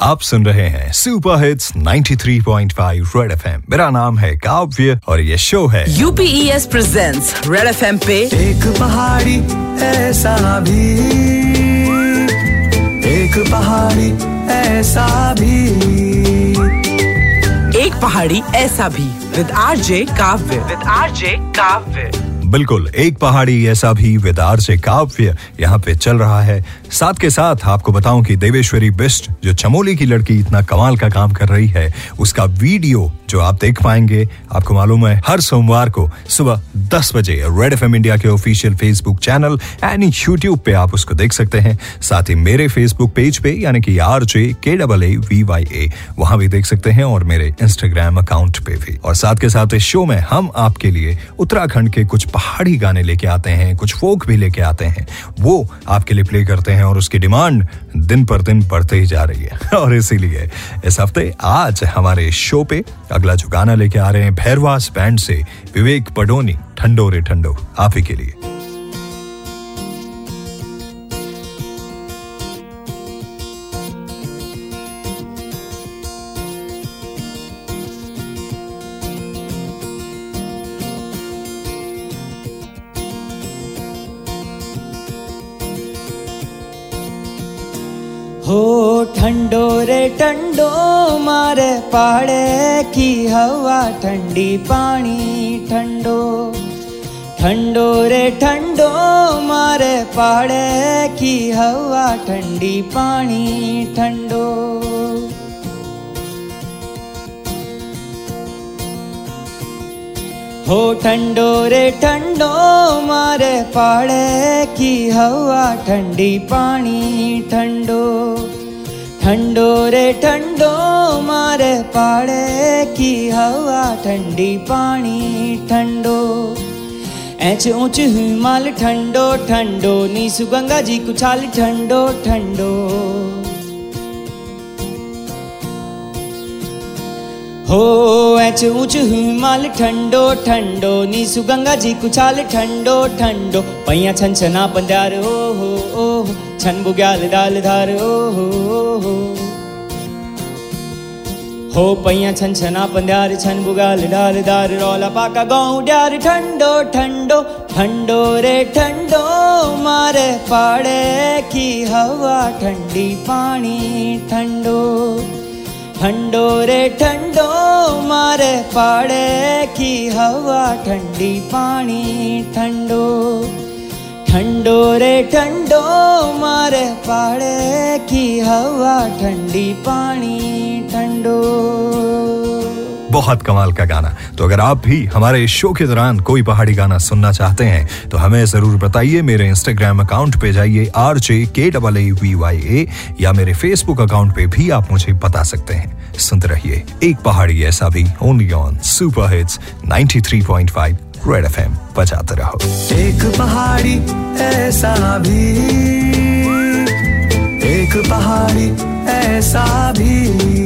आप सुन रहे हैं सुपर हिट्स 93.5 रेड एफएम मेरा नाम है काव्य और ये शो है। यूपीएस प्रेजेंट्स रेड एफएम पे एक पहाड़ी ऐसा भी। एक पहाड़ी ऐसा भी। एक पहाड़ी ऐसा भी। With RJ Kavya. With RJ Kavya. बिल्कुल एक पहाड़ी ऐसा भी विदार से काव्य यहाँ पे चल रहा है। साथ के साथ आपको बताऊँ कि देवेश्वरी बिस्ट जो चमोली की लड़की इतना कमाल का काम कर रही है, उसका वीडियो जो आप देख पाएँगे, आपको मालूम है, हर सोमवार को सुबह 10 बजे रेड एफएम इंडिया के official Facebook channel and YouTube पे आप उसको देख सकते हैं। साथ ही मेरे फेसबुक पेज पे, यानी कि R J K double A V Y A वहाँ भी देख सकते हैं और मेरे इंस्टाग्राम अकाउंट पे भी। और साथ के साथ इस शो में हम आपके लिए उत्तराखंड के कुछ पहाड़ी गाने लेके आते हैं, कुछ फोक भी लेके आते हैं। वो आपके लिए प्ले करते हैं और उसकी डिमांड दिन पर दिन बढ़ते ही जा रही है। और इसीलिए इस हफ़्ते आज हमारे शो पे अगला जो गाना लेके आ रहे हैं, भैरवास बैंड से विवेक पडोनी, ठंडो रे ठंडो, आप ही के लिए। हो ठंडो रे ठंडो मारे पहाड़े की हवा ठंडी पानी ठंडो। ठंडो रे ठंडो मारे पहाड़े की हवा ठंडी पानी ठंडो। हो ठंडो रे ठंडो मारे पहाड़े की हवा ठंडी पानी ठंडो। ठंडो रे ठंडो मारे पहाड़े की हवा, ठंडी पानी ठंडो। ऐच ऊंच हिमाल ठंडो ठंडो। नीसु गंगा जी कुछाल ठंडो ठंडो। हो, ऐच ऊंच हिमाल ठंडो ठंडो। नीसु गंगा जी कुछाल ठंडो ठंडो। पैया छन छना पंदार ओ हो। छन बुग्याल दाल धार ओ हो हो हो पैया छन छना पंदार छन बुगाल डाल दार रौला पाका गाँव डार ठंडो ठंडो ठंडो रे, ठंडो मारे पाड़े की हवा, ठंडी पानी ठंडो ठंडो रे, ठंडो मारे पाड़े की हवा, ठंडी पानी ठंडो। ठंडो रे ठंडो मारे पाड़े की हवा ठंडी पानी ठंडो। बहुत कमाल का गाना। तो अगर आप भी हमारे इस शो के दौरान कोई पहाड़ी गाना सुनना चाहते हैं तो हमें ज़रूर बताइए। मेरे इंस्टाग्राम अकाउंट पे जाइए R J K double A V Y A या मेरे फेसबुक अकाउंट पे भी आप मुझे बता सकते हैं। सुनते रहिए, एक पहाड़ी ऐसा भी only on super hits 93.5 Red FM बजाते रहो। एक पहाड़ी ऐसा भी, एक पहाड़ी ऐसा भी।